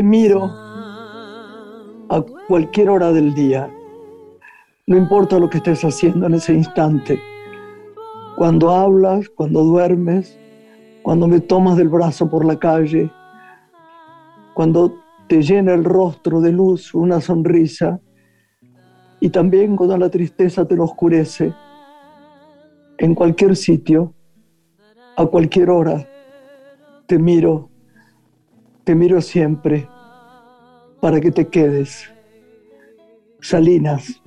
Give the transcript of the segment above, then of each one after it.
Te miro a cualquier hora del día. No importa lo que estés haciendo en ese instante. Cuando hablas, cuando duermes, cuando me tomas del brazo por la calle, cuando te llena el rostro de luz una sonrisa y también cuando la tristeza te lo oscurece. En cualquier sitio, a cualquier hora, te miro, te miro siempre para que te quedes. Salinas.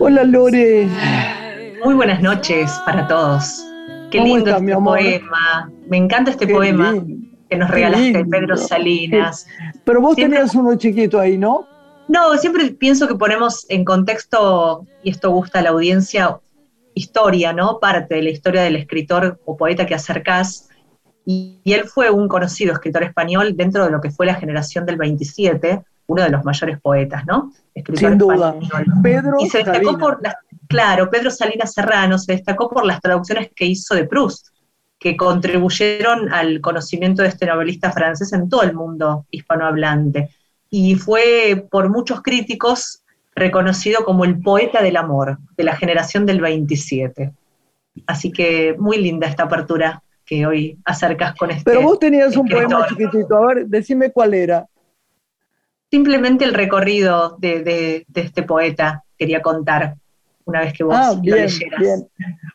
Hola Lore. Muy buenas noches para todos. Qué lindo este poema. Me encanta este poema que nos regalaste, Pedro Salinas. Pero vos tenías uno chiquito ahí, ¿no? No, siempre pienso que ponemos en contexto, y esto gusta a la audiencia, historia, ¿no? Parte de la historia del escritor o poeta que acercás. Y, él fue un conocido escritor español dentro de lo que fue la generación del 27, uno de los mayores poetas, ¿no? Escritor Sin duda. Pedro y se destacó por las, claro, Pedro Salinas Serrano se destacó por las traducciones que hizo de Proust, que contribuyeron al conocimiento de este novelista francés en todo el mundo hispanohablante. Y fue por muchos críticos reconocido como el poeta del amor de la generación del 27. Así que muy linda esta apertura que hoy acercas con este. Pero vos tenías un poema chiquitito, a ver, decime cuál era. Simplemente el recorrido de, este poeta quería contar una vez que vos ah, bien, Bien.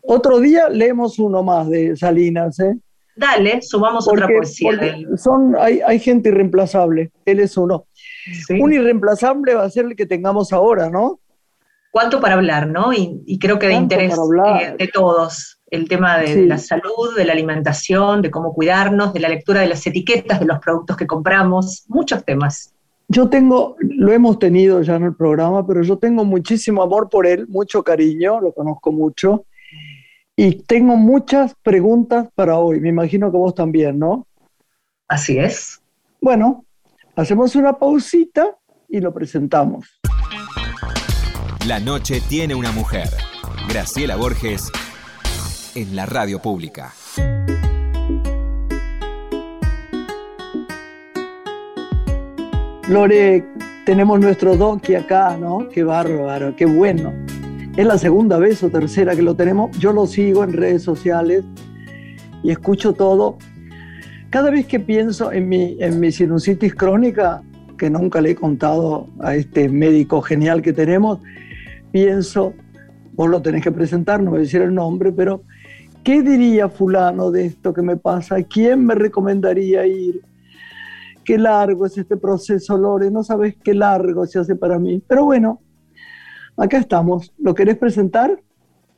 Otro día leemos uno más de Salinas, ¿eh? Dale, sumamos otra poesía. Son, hay, hay gente irreemplazable, él es uno. Un irreemplazable va a ser el que tengamos ahora, ¿no? Cuánto para hablar, ¿no? Y, creo que de interés eh, de todos, el tema de, la salud, de la alimentación, de cómo cuidarnos, de la lectura de las etiquetas de los productos que compramos, muchos temas. Yo tengo, lo hemos tenido ya en el programa, pero yo tengo muchísimo amor por él, mucho cariño, lo conozco mucho, y tengo muchas preguntas para hoy. Me imagino que vos también, ¿no? Así es. Bueno, Hacemos una pausita y lo presentamos. La noche tiene una mujer. Graciela Borges en la radio pública. Lore, tenemos nuestro donkey acá, ¿no? Qué bárbaro, qué bueno. Es la segunda vez o tercera que lo tenemos. Yo lo sigo en redes sociales y escucho todo cada vez que pienso en mi, en mi sinusitis crónica, que nunca le he contado a este médico genial que tenemos, pienso, vos lo tenés que presentar, no voy a decir el nombre, pero ¿qué diría fulano de esto que me pasa? ¿Quién me recomendaría ir? Qué largo es este proceso, Lore, no sabes qué largo se hace para mí. Pero bueno, acá estamos. ¿Lo querés presentar?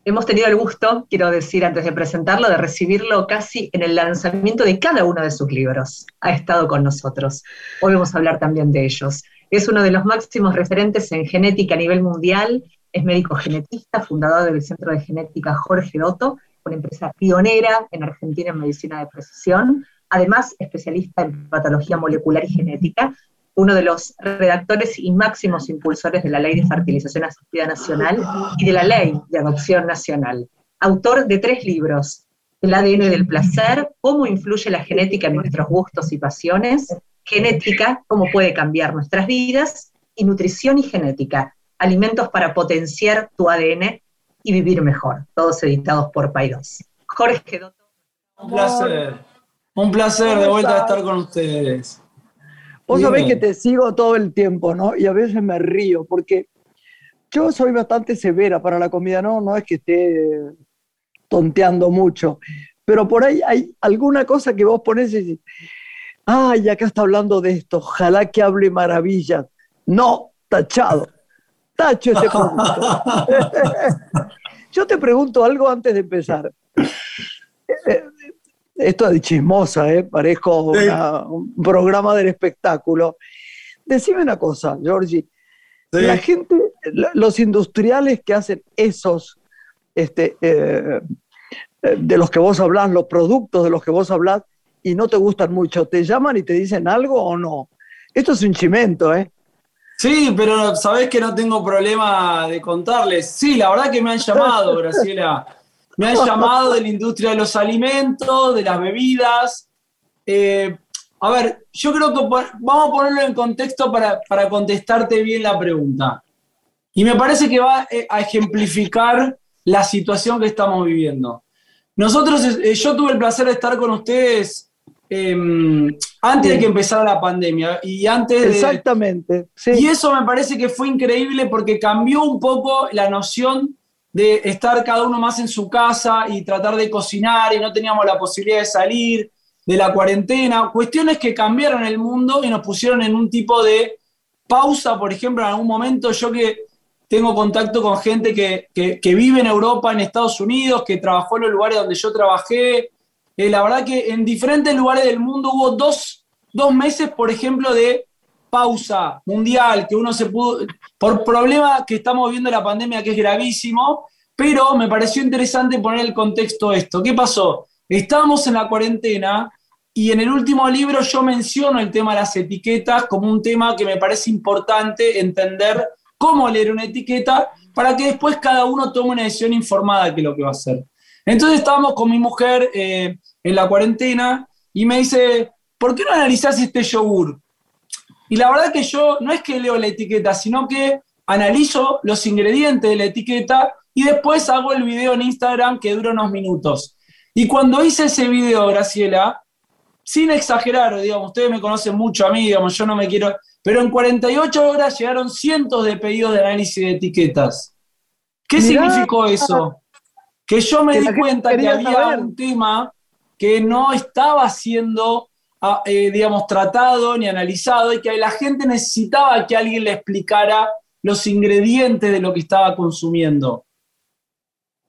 Hemos tenido el gusto, quiero decir antes de presentarlo, de recibirlo casi en el lanzamiento de cada uno de sus libros. Ha estado con nosotros. Hoy vamos a hablar también de ellos. Es uno de los máximos referentes en genética a nivel mundial. Es médico genetista, fundador del Centro de Genética Jorge Dotto, una empresa pionera en Argentina en medicina de precisión. Además, especialista en patología molecular y genética, uno de los redactores y máximos impulsores de la Ley de Fertilización Asistida Nacional y de la Ley de Adopción Nacional. Autor de tres libros, El ADN del placer, cómo influye la genética en nuestros gustos y pasiones, Genética, cómo puede cambiar nuestras vidas, y Nutrición y Genética, alimentos para potenciar tu ADN y vivir mejor, todos editados por Paidos. Jorge Dotto. Un placer, un placer de vuelta a estar con ustedes. Vos sabés que te sigo todo el tiempo, ¿no? Y a veces me río, porque yo soy bastante severa para la comida, no, no es que esté tonteando mucho, pero por ahí hay alguna cosa que vos pones y dices, ay, acá está hablando de esto, ojalá que hable maravillas. No, tachado, tacho ese punto. yo te pregunto algo antes de empezar. Eh, esto de chismosa, ¿eh? parezco un programa del espectáculo. Decime una cosa, Georgie. La gente, los industriales que hacen esos, este, eh, de los que vos hablás, los productos de los que vos hablás, y no te gustan mucho, ¿te llaman y te dicen algo o no? Esto es un chimento, ¿eh? Sí, pero sabés que no tengo problema de contarles. Sí, la verdad que me han llamado, Graciela. Me han llamado de la industria de los alimentos, de las bebidas. Eh, a ver, yo creo que vamos a ponerlo en contexto para, para contestarte bien la pregunta. Y me parece que va eh, a ejemplificar la situación que estamos viviendo. Nosotros, eh, yo tuve el placer de estar con ustedes em, antes de que empezara la pandemia y antes Exactamente. Y eso me parece que fue increíble porque cambió un poco la noción de estar cada uno más en su casa y tratar de cocinar y no teníamos la posibilidad de salir de la cuarentena, cuestiones que cambiaron el mundo y nos pusieron en un tipo de pausa, por ejemplo, en algún momento yo que tengo contacto con gente que, que, vive en Europa, en Estados Unidos, que trabajó en los lugares donde yo trabajé. Eh, la verdad que en diferentes lugares del mundo hubo dos, dos meses, por ejemplo, de pausa mundial, que uno se pudo, por problema que estamos viendo la pandemia, que es gravísimo, pero me pareció interesante poner el contexto esto. ¿Qué pasó? Estábamos en la cuarentena y en el último libro yo menciono el tema de las etiquetas como un tema que me parece importante entender cómo leer una etiqueta para que después cada uno tome una decisión informada de lo que va a hacer. Entonces estábamos con mi mujer eh, en la cuarentena y me dice, ¿por qué no analizás este yogur? Y la verdad que yo no es que leo la etiqueta, sino que analizo los ingredientes de la etiqueta y después hago el video en Instagram que dura unos minutos. Y cuando hice ese video, Graciela, sin exagerar, digamos, ustedes me conocen mucho a mí, digamos, yo no me quiero, pero en 48 horas llegaron cientos de pedidos de análisis de etiquetas. ¿Qué significó eso? Que yo me di cuenta que había un tema que no estaba siendo, eh, digamos, tratado ni analizado y que la gente necesitaba que alguien le explicara los ingredientes de lo que estaba consumiendo.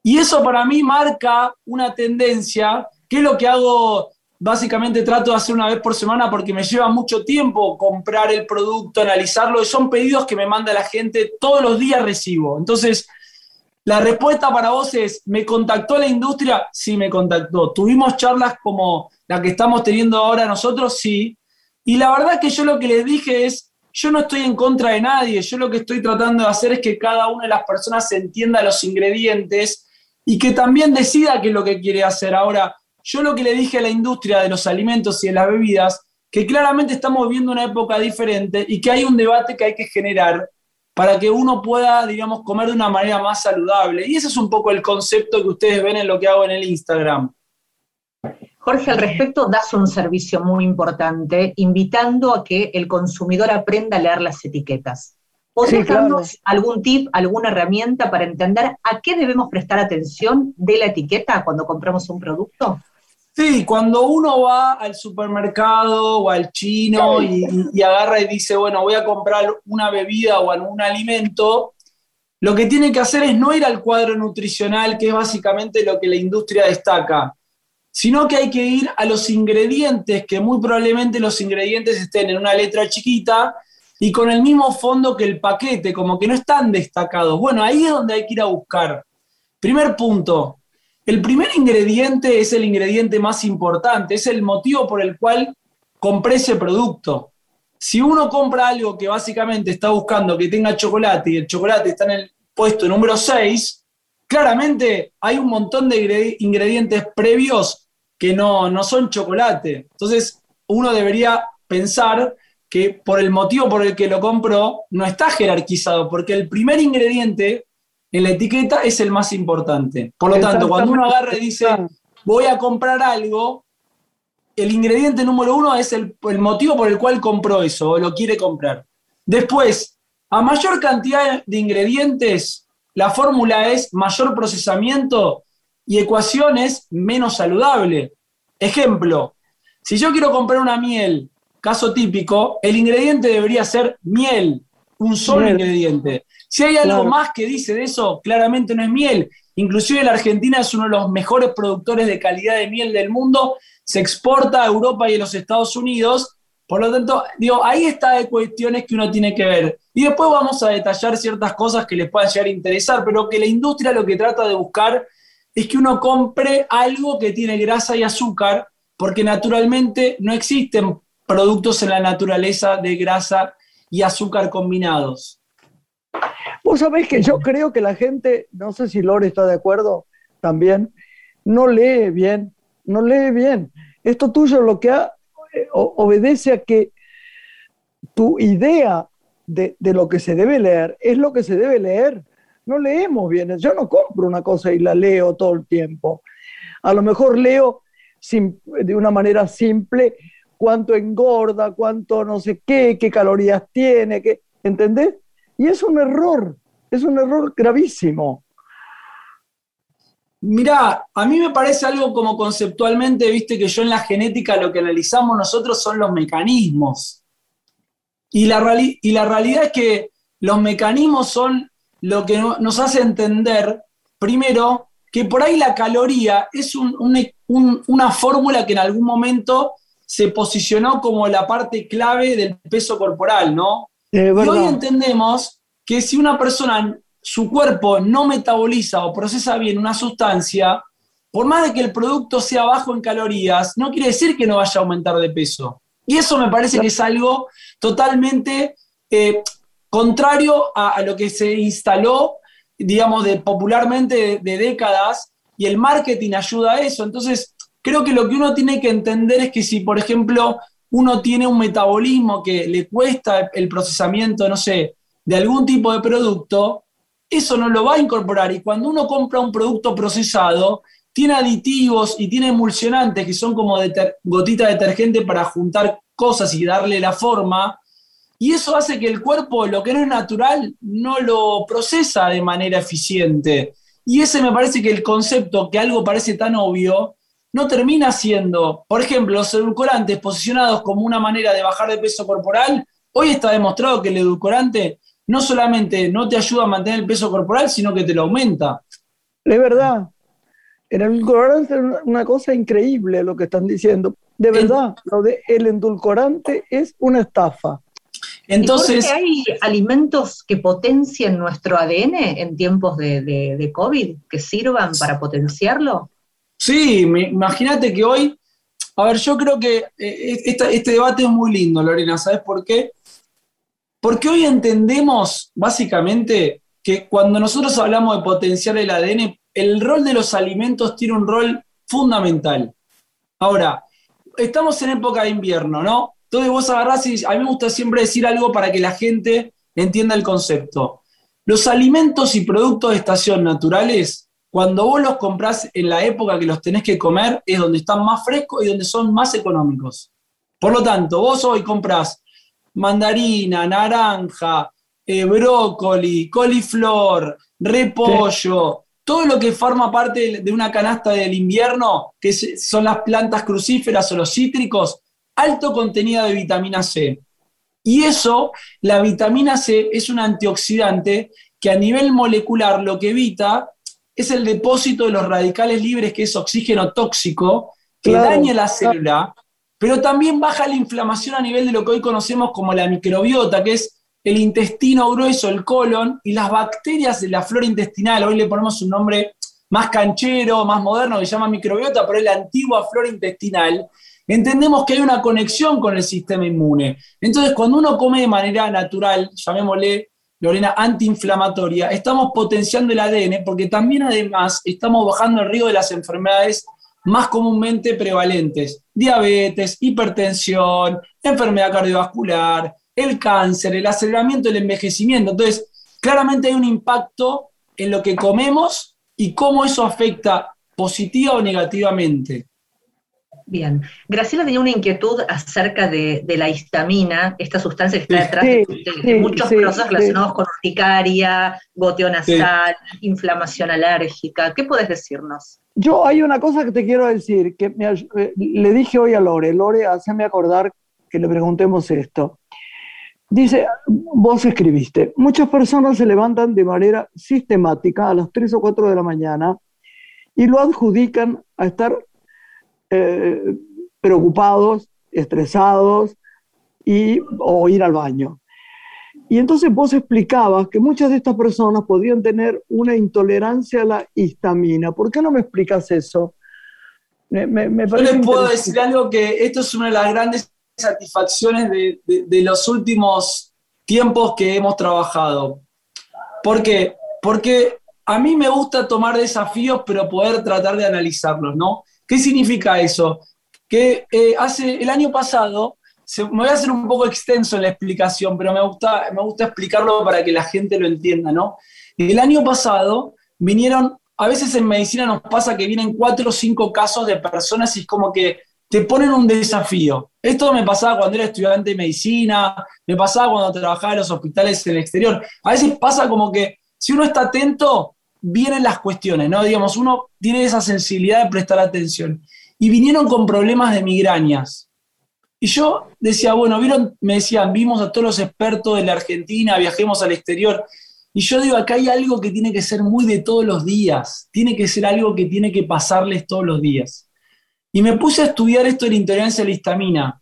Y eso para mí marca una tendencia, que es lo que hago básicamente trato de hacer una vez por semana porque me lleva mucho tiempo comprar el producto, analizarlo, y son pedidos que me manda la gente, todos los días recibo. Entonces, la respuesta para vos es, ¿me contactó la industria? Sí, me contactó. ¿Tuvimos charlas como la que estamos teniendo ahora nosotros? Sí. Y la verdad que yo lo que les dije es, yo no estoy en contra de nadie, yo lo que estoy tratando de hacer es que cada una de las personas entienda los ingredientes y que también decida qué es lo que quiere hacer. Ahora, yo lo que le dije a la industria de los alimentos y de las bebidas, que claramente estamos viviendo una época diferente y que hay un debate que hay que generar para que uno pueda, digamos, comer de una manera más saludable. Y ese es un poco el concepto que ustedes ven en lo que hago en el Instagram. Jorge, al respecto, das un servicio muy importante, invitando a que el consumidor aprenda a leer las etiquetas. ¿Podrías darnos algún tip, alguna herramienta para entender a qué debemos prestar atención de la etiqueta cuando compramos un producto? Sí, cuando uno va al supermercado o al chino y, agarra y dice, bueno, voy a comprar una bebida o algún alimento, lo que tiene que hacer es no ir al cuadro nutricional, que es básicamente lo que la industria destaca, sino que hay que ir a los ingredientes, que muy probablemente los ingredientes estén en una letra chiquita y con el mismo fondo que el paquete, como que no están destacados. Bueno, ahí es donde hay que ir a buscar. Primer punto, el primer ingrediente es el ingrediente más importante, es el motivo por el cual compré ese producto. Si uno compra algo que básicamente está buscando que tenga chocolate y el chocolate está en el puesto número 6, claramente hay un montón de ingredientes previos que no, no son chocolate. Entonces, uno debería pensar que por el motivo por el que lo compró no está jerarquizado, porque el primer ingrediente en la etiqueta es el más importante. Por lo tanto, cuando uno agarra y dice, voy a comprar algo, el ingrediente número uno es el, motivo por el cual compró eso o lo quiere comprar. Después, a mayor cantidad de ingredientes, la fórmula es mayor procesamiento y ecuaciones menos saludable. Ejemplo, si yo quiero comprar una miel caso típico, el ingrediente debería ser miel, un solo ingrediente. Si hay algo más que dice de eso, claramente no es miel. Inclusive la Argentina es uno de los mejores productores de calidad de miel del mundo, se exporta a Europa y a los Estados Unidos. Por lo tanto, digo, ahí está de cuestiones que uno tiene que ver. Y después vamos a detallar ciertas cosas que les puedan llegar a interesar, pero que la industria lo que trata de buscar es que uno compre algo que tiene grasa y azúcar, porque naturalmente no existen productos en la naturaleza de grasa y azúcar combinados. Vos sabés que yo creo que la gente, no sé si Lore está de acuerdo también, no lee bien, no lee bien. Esto tuyo lo que eh, obedece a que tu idea de, de, lo que se debe leer es lo que se debe leer. No leemos bien. Yo no compro una cosa y la leo todo el tiempo. A lo mejor leo de una manera simple cuánto engorda, cuánto no sé qué, qué calorías tiene, qué, ¿entendés? Y es un error, es un error gravísimo. Mirá, a mí me parece algo como conceptualmente, viste que yo en la genética lo que analizamos nosotros son los mecanismos. Y la, y la realidad es que los mecanismos son lo que nos hace entender, primero, que por ahí la caloría es una fórmula que en algún momento se posicionó como la parte clave del peso corporal, ¿no? Y hoy entendemos que si una persona, su cuerpo no metaboliza o procesa bien una sustancia, por más de que el producto sea bajo en calorías, no quiere decir que no vaya a aumentar de peso. Y eso me parece que es algo totalmente eh, contrario a, lo que se instaló, digamos, de, popularmente de décadas, y el marketing ayuda a eso. Entonces, creo que lo que uno tiene que entender es que si, por ejemplo, uno tiene un metabolismo que le cuesta el procesamiento, no sé, de algún tipo de producto, eso no lo va a incorporar. Y cuando uno compra un producto procesado, tiene aditivos y tiene emulsionantes que son como gotita de detergente para juntar cosas y darle la forma. Y eso hace que el cuerpo, lo que no es natural, no lo procesa de manera eficiente. Y ese me parece que el concepto, que algo parece tan obvio, no termina siendo, por ejemplo, los edulcorantes posicionados como una manera de bajar de peso corporal, hoy está demostrado que el edulcorante no solamente no te ayuda a mantener el peso corporal, sino que te lo aumenta. Es verdad. El edulcorante es una cosa increíble lo que están diciendo. De verdad, lo de el endulcorante es una estafa. Entonces, ¿Y hay alimentos que potencien nuestro ADN en tiempos de, de COVID, que sirvan para potenciarlo? Sí, imagínate que hoy, a ver, yo creo que eh, este debate es muy lindo, Lorena, ¿sabes por qué? Porque hoy entendemos básicamente que cuando nosotros hablamos de potenciar el ADN, el rol de los alimentos tiene un rol fundamental. Ahora, estamos en época de invierno, ¿no? Entonces vos agarrás y a mí me gusta siempre decir algo para que la gente entienda el concepto. Los alimentos y productos de estación naturales cuando vos los comprás en la época que los tenés que comer, es donde están más frescos y donde son más económicos. Por lo tanto, vos hoy comprás mandarina, naranja, eh, brócoli, coliflor, repollo, todo lo que forma parte de una canasta del invierno, que son las plantas crucíferas o los cítricos, alto contenido de vitamina C. Y eso, la vitamina C es un antioxidante que a nivel molecular lo que evita es el depósito de los radicales libres, que es oxígeno tóxico, que daña la célula, pero también baja la inflamación a nivel de lo que hoy conocemos como la microbiota, que es el intestino grueso, el colon, y las bacterias de la flora intestinal. Hoy le ponemos un nombre más canchero, más moderno, que se llama microbiota, pero es la antigua flora intestinal. Entendemos que hay una conexión con el sistema inmune. Entonces, cuando uno come de manera natural, llamémosle Lorena, antiinflamatoria, estamos potenciando el ADN porque también además estamos bajando el riesgo de las enfermedades más comúnmente prevalentes, diabetes, hipertensión, enfermedad cardiovascular, el cáncer, el aceleramiento del envejecimiento. Entonces, claramente hay un impacto en lo que comemos y cómo eso afecta positiva o negativamente. Bien. Graciela tenía una inquietud acerca de, la histamina, esta sustancia que está detrás de, muchos procesos relacionados con urticaria, goteo nasal, inflamación alérgica. ¿Qué puedes decirnos? Yo hay una cosa que te quiero decir, que eh, le dije hoy a Lore, Lore, haceme acordar que le preguntemos esto. Dice, vos escribiste, muchas personas se levantan de manera sistemática a las 3 o 4 de la mañana y lo adjudican a estar eh, preocupados, estresados y, o ir al baño. Y entonces vos explicabas que muchas de estas personas podrían tener una intolerancia a la histamina. ¿Por qué no me explicas eso? Me, me, Yo les puedo decir algo que esto es una de las grandes satisfacciones de, de, los últimos tiempos que hemos trabajado. ¿Por qué? Porque a mí me gusta tomar desafíos, pero poder tratar de analizarlos, ¿no? ¿Qué significa eso? Que eh, hace el año pasado, me voy a hacer un poco extenso en la explicación, pero me gusta, me gusta explicarlo para que la gente lo entienda, ¿no? El año pasado vinieron, a veces en medicina nos pasa que vienen cuatro o cinco casos de personas y es como que te ponen un desafío. Esto me pasaba cuando era estudiante de medicina, me pasaba cuando trabajaba en los hospitales en el exterior. A veces pasa como que si uno está atento, vienen las cuestiones, ¿no? Digamos, uno tiene esa sensibilidad de prestar atención. Y vinieron con problemas de migrañas. Y yo decía, bueno, vieron, me decían, vimos a todos los expertos de la Argentina, viajemos al exterior. Y yo digo, acá hay algo que tiene que ser muy de todos los días, tiene que ser algo que tiene que pasarles todos los días. Y me puse a estudiar esto de la intolerancia a la histamina.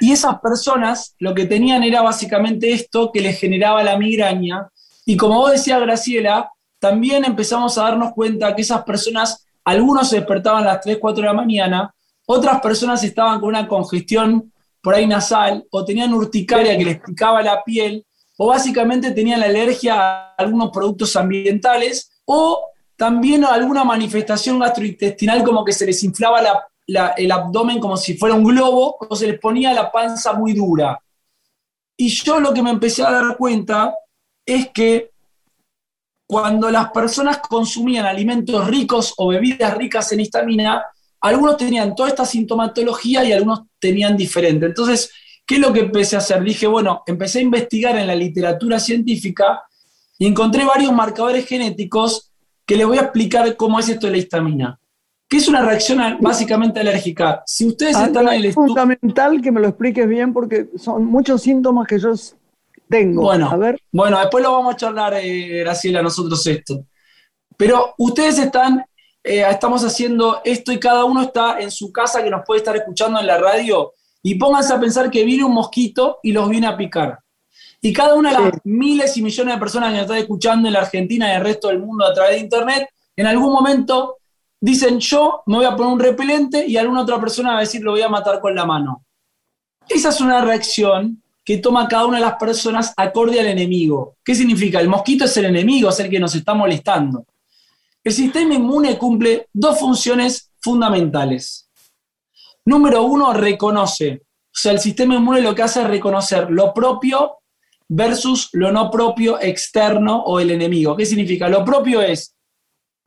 Y esas personas lo que tenían era básicamente esto que les generaba la migraña y como vos decías, Graciela, también empezamos a darnos cuenta que esas personas, algunos se despertaban a las 3, 4 de la mañana, otras personas estaban con una congestión por ahí nasal o tenían urticaria que les picaba la piel o básicamente tenían la alergia a algunos productos ambientales o también alguna manifestación gastrointestinal como que se les inflaba el abdomen como si fuera un globo o se les ponía la panza muy dura. Y yo lo que me empecé a dar cuenta es que cuando las personas consumían alimentos ricos o bebidas ricas en histamina, algunos tenían toda esta sintomatología y algunos tenían diferente. Entonces, ¿qué es lo que empecé a hacer? Dije, bueno, empecé a investigar en la literatura científica y encontré varios marcadores genéticos que les voy a explicar cómo es esto de la histamina. ¿Qué es una reacción básicamente alérgica? Si ustedes están en el Es fundamental que me lo expliques bien porque son muchos síntomas que yo tengo. Bueno, a ver. bueno después lo vamos a charlar, eh, Graciela, nosotros esto. Pero ustedes están, eh, estamos haciendo esto y cada uno está en su casa que nos puede estar escuchando en la radio y pónganse a pensar que viene un mosquito y los viene a picar. Y cada una de las miles y millones de personas que nos están escuchando en la Argentina y en el resto del mundo a través de Internet, en algún momento dicen yo me voy a poner un repelente y alguna otra persona va a decir lo voy a matar con la mano. Esa es una reacción que toma cada una de las personas acorde al enemigo. ¿Qué significa? El mosquito es el enemigo, es el que nos está molestando. El sistema inmune cumple dos funciones fundamentales. Número uno, reconoce. O sea, el sistema inmune lo que hace es reconocer lo propio versus lo no propio externo o el enemigo. ¿Qué significa? Lo propio es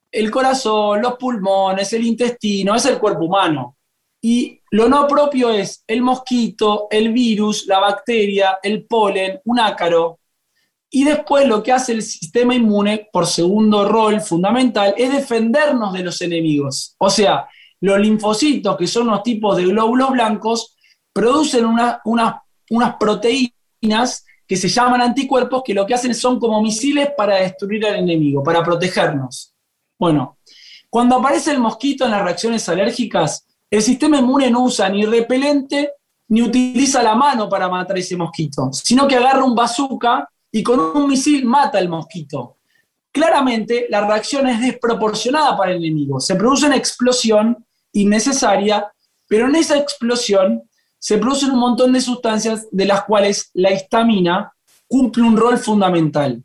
el corazón, los pulmones, el intestino, es el cuerpo humano. Y lo no propio es el mosquito, el virus, la bacteria, el polen, un ácaro. Y después lo que hace el sistema inmune, por segundo rol fundamental, es defendernos de los enemigos. O sea, los linfocitos, que son los tipos de glóbulos blancos, producen unas proteínas que se llaman anticuerpos, que lo que hacen son como misiles para destruir al enemigo, para protegernos. Bueno, cuando aparece el mosquito en las reacciones alérgicas, el sistema inmune no usa ni repelente ni utiliza la mano para matar ese mosquito, sino que agarra un bazooka y con un misil mata al mosquito. Claramente, la reacción es desproporcionada para el enemigo. Se produce una explosión innecesaria, pero en esa explosión se producen un montón de sustancias de las cuales la histamina cumple un rol fundamental.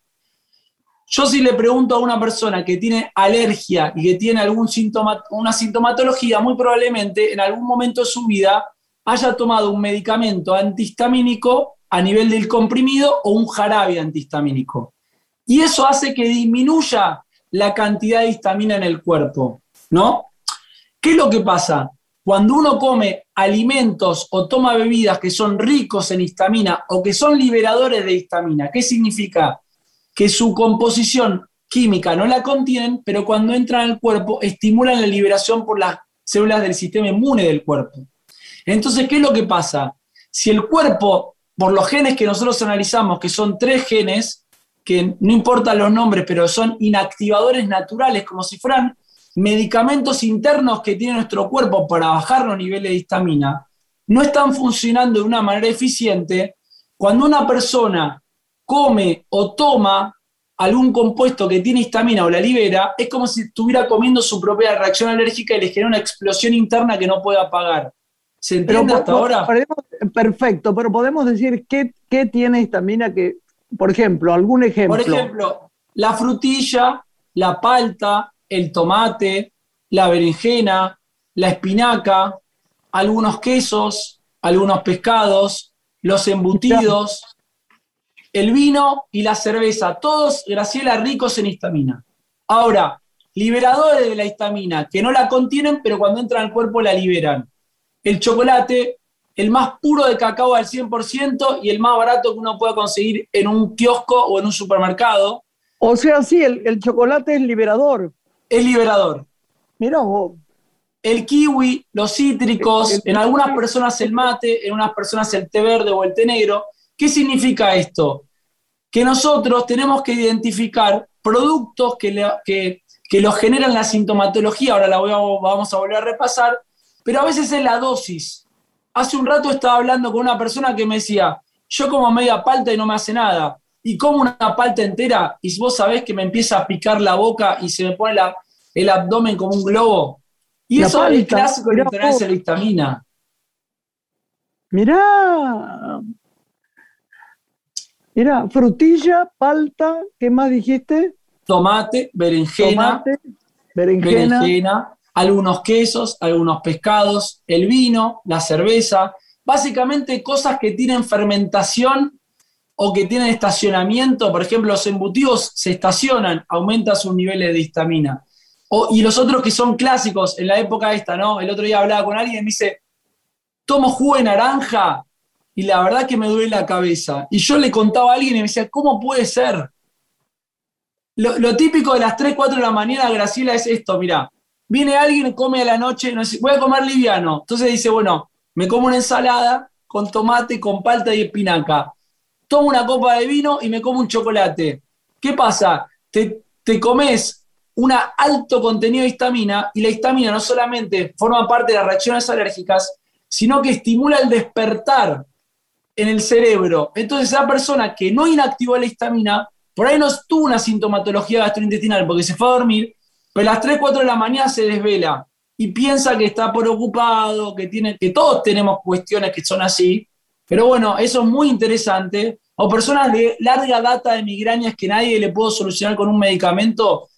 Yo si le pregunto a una persona que tiene alergia y que tiene algún síntoma, una sintomatología, muy probablemente en algún momento de su vida haya tomado un medicamento antihistamínico a nivel del comprimido o un jarabe antihistamínico. Y eso hace que disminuya la cantidad de histamina en el cuerpo, ¿no? ¿Qué es lo que pasa? Cuando uno come alimentos o toma bebidas que son ricos en histamina o que son liberadores de histamina, ¿qué significa? Que su composición química no la contienen, pero cuando entran al cuerpo estimulan la liberación por las células del sistema inmune del cuerpo. Entonces, ¿qué es lo que pasa? Si el cuerpo, por los genes que nosotros analizamos, que son tres genes, que no importan los nombres, pero son inactivadores naturales, como si fueran medicamentos internos que tiene nuestro cuerpo para bajar los niveles de histamina, no están funcionando de una manera eficiente, cuando una persona come o toma algún compuesto que tiene histamina o la libera, es como si estuviera comiendo su propia reacción alérgica y le genera una explosión interna que no puede apagar. ¿Se entiende hasta ahora? perfecto, pero podemos decir qué, qué tiene histamina que, por ejemplo, algún ejemplo. Por ejemplo, la frutilla, la palta, el tomate, la berenjena, la espinaca, algunos quesos, algunos pescados, los embutidos, el vino y la cerveza, todos, Graciela, ricos en histamina. Ahora, liberadores de la histamina, que no la contienen, pero cuando entran al cuerpo la liberan. El chocolate, el más puro de cacao al 100% y el más barato que uno pueda conseguir en un kiosco o en un supermercado. O sea, sí, el, chocolate es liberador. Es liberador. Mira vos. El kiwi, los cítricos, en algunas personas el mate, en unas personas el té verde o el té negro. ¿Qué significa esto? Que nosotros tenemos que identificar productos que, que, que los generan la sintomatología, ahora la vamos a volver a repasar, pero a veces es la dosis. Hace un rato estaba hablando con una persona que me decía, yo como media palta y no me hace nada y como una palta entera y vos sabés que me empieza a picar la boca y se me pone el abdomen como un globo. Y eso es clásico de la intolerancia a la histamina. Mirá. Mirá, frutilla, palta, ¿qué más dijiste? Tomate, berenjena, Tomate, berenjena, algunos quesos, algunos pescados, el vino, la cerveza, básicamente cosas que tienen fermentación o que tienen estacionamiento, por ejemplo, los embutidos se estacionan, aumenta sus niveles de histamina. y los otros que son clásicos en la época esta, ¿no? El otro día hablaba con alguien y me dice, tomo jugo de naranja y la verdad que me duele la cabeza. Y yo le contaba a alguien y me decía, ¿cómo puede ser? Lo, típico de las 3, 4 de la mañana, Graciela, es esto, mira, viene alguien, come a la noche, no voy a comer liviano. Entonces dice, bueno, me como una ensalada con tomate, con palta y espinaca tomo una copa de vino y me como un chocolate. ¿Qué pasa? Te, te comes un alto contenido de histamina y la histamina no solamente forma parte de las reacciones alérgicas, sino que estimula el despertar en el cerebro. Entonces, esa persona que no inactivó la histamina, por ahí no tuvo una sintomatología gastrointestinal porque se fue a dormir, pero a las 3, 4 de la mañana se desvela y piensa que está preocupado, que, tiene, que todos tenemos cuestiones que son así, pero bueno, eso es muy interesante. O personas de larga data de migrañas que nadie le pudo solucionar con un medicamento.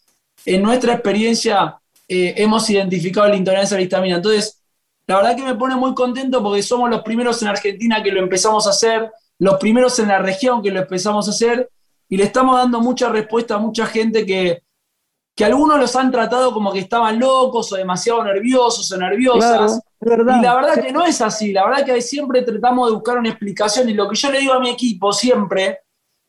En nuestra experiencia eh, hemos identificado la intolerancia a la histamina. Entonces, la verdad que me pone muy contento porque somos los primeros en Argentina que lo empezamos a hacer, los primeros en la región que lo empezamos a hacer y le estamos dando mucha respuesta a mucha gente que, que algunos los han tratado como que estaban locos o demasiado nerviosos o nerviosas. y la verdad que no es así, la verdad que siempre tratamos de buscar una explicación y lo que yo le digo a mi equipo siempre,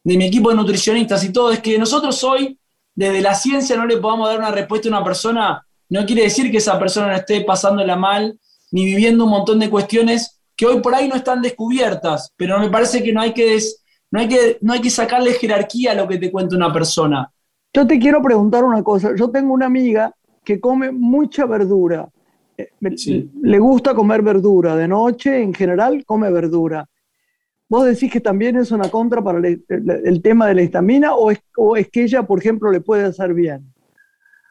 de mi equipo de nutricionistas y todo, es que nosotros hoy, desde la ciencia, no le podamos dar una respuesta a una persona, no quiere decir que esa persona no esté pasándola mal, ni viviendo un montón de cuestiones que hoy por ahí no están descubiertas, pero me parece que no hay que, no hay que, no hay que sacarle jerarquía a lo que te cuenta una persona yo te quiero preguntar una cosa. Yo tengo una amiga que come mucha verdura. Eh, le gusta comer verdura. De noche, en general, come verdura. ¿Vos decís que también es una contra para el, tema de la histamina o es, es, que ella, por ejemplo, le puede hacer bien?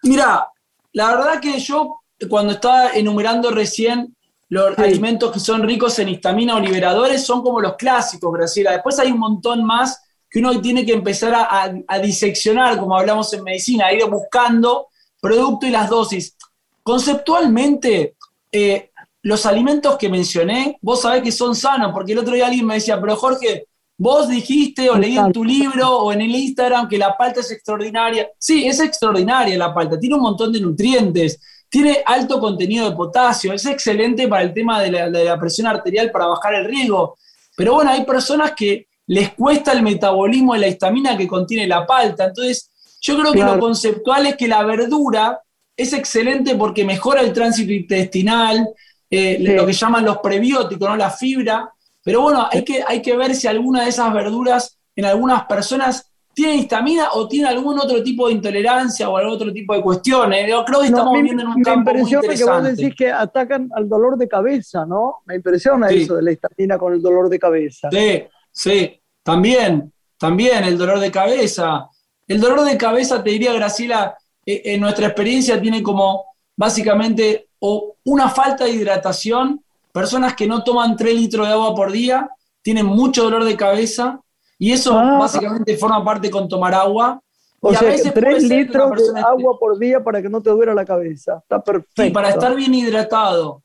Mira, la verdad que yo cuando estaba enumerando recién los alimentos que son ricos en histamina o liberadores son como los clásicos, Graciela. Después hay un montón más que uno tiene que empezar a, diseccionar, como hablamos en medicina, ir buscando producto y las dosis. Conceptualmente, eh, los alimentos que mencioné, vos sabés que son sanos, porque el otro día alguien me decía, pero Jorge, vos dijiste o leí en tu libro o en el Instagram que la palta es extraordinaria. Sí, es extraordinaria la palta, tiene un montón de nutrientes, tiene alto contenido de potasio, es excelente para el tema de la, de la presión arterial para bajar el riesgo. Pero bueno, hay personas que les cuesta el metabolismo de la histamina que contiene la palta. Entonces, yo creo que lo conceptual es que la verdura es excelente porque mejora el tránsito intestinal, eh, lo que llaman los prebióticos, ¿no? la fibra. Pero bueno, hay que, hay que ver si alguna de esas verduras en algunas personas tiene histamina o tiene algún otro tipo de intolerancia o algún otro tipo de cuestiones. Yo creo que estamos viendo en un campo muy interesante. que vos decís que atacan al dolor de cabeza, ¿no? Me impresiona eso de la histamina con el dolor de cabeza. Sí, Sí, también, también el dolor de cabeza. El dolor de cabeza, te diría, Graciela, eh, en nuestra experiencia tiene como básicamente o una falta de hidratación, personas que no toman 3 litros de agua por día tienen mucho dolor de cabeza y eso Ah. básicamente forma parte con tomar agua. O y a sea, veces puede 3 ser que una litros de esté- agua por día para que no te duela la cabeza. Está perfecto. Sí, para estar bien hidratado.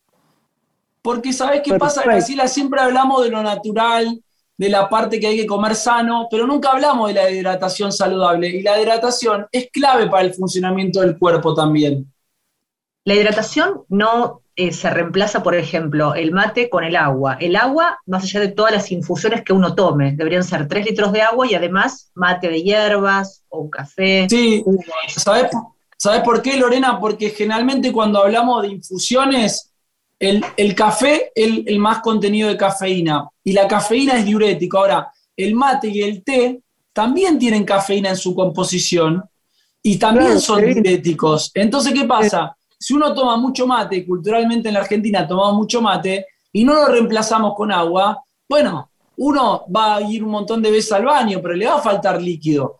Porque ¿sabes qué pasa. Graciela? Siempre hablamos de lo natural, de la parte que hay que comer sano, pero nunca hablamos de la hidratación saludable. Y la hidratación es clave para el funcionamiento del cuerpo también. La hidratación no eh, se reemplaza, por ejemplo, el mate con el agua. El agua, más allá de todas las infusiones que uno tome, deberían ser 3 litros de agua y además mate de hierbas o un café. Sí, jugos. ¿sabes, ¿sabes por qué, Lorena? Porque generalmente cuando hablamos de infusiones, el, el café es el, el más contenido de cafeína y la cafeína es diurético. Ahora, el mate y el té también tienen cafeína en su composición y también Claro, son sí. diuréticos. Entonces, ¿qué pasa? Si uno toma mucho mate, culturalmente en la Argentina tomamos mucho mate y no lo reemplazamos con agua, bueno, uno va a ir un montón de veces al baño, pero le va a faltar líquido.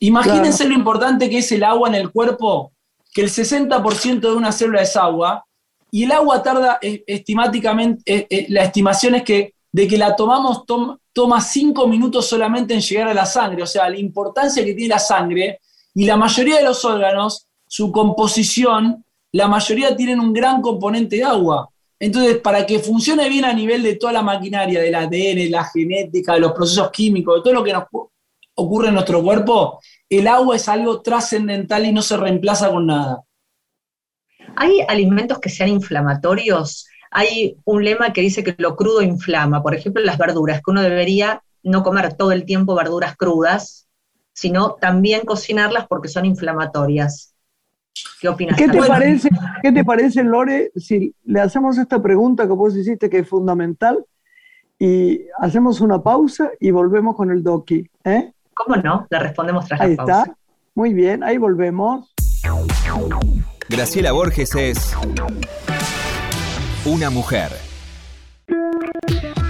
Imagínense lo importante que es el agua en el cuerpo, que el 60% de una célula es agua, y el agua tarda eh, estimáticamente, eh, eh, la estimación es que de que la tomamos tom- toma 5 minutos solamente en llegar a la sangre, o sea, la importancia que tiene la sangre, y la mayoría de los órganos, su composición, la mayoría tienen un gran componente de agua. Entonces, para que funcione bien a nivel de toda la maquinaria, del ADN, la genética, de los procesos químicos, de todo lo que ocurre en nuestro cuerpo, el agua es algo trascendental y no se reemplaza con nada. ¿Hay alimentos que sean inflamatorios? Hay un lema que dice que lo crudo inflama. Por ejemplo, las verduras, que uno debería no comer todo el tiempo verduras crudas, sino también cocinarlas porque son inflamatorias. ¿Qué opinas? ¿Qué te, Carlos? parece, ¿Qué te parece, Lore, si le hacemos esta pregunta que vos hiciste que es fundamental y hacemos una pausa y volvemos con el doqui? ¿eh? ¿Cómo no? La respondemos tras Ahí la pausa. está. Muy bien, ahí volvemos. Graciela Borges es una mujer.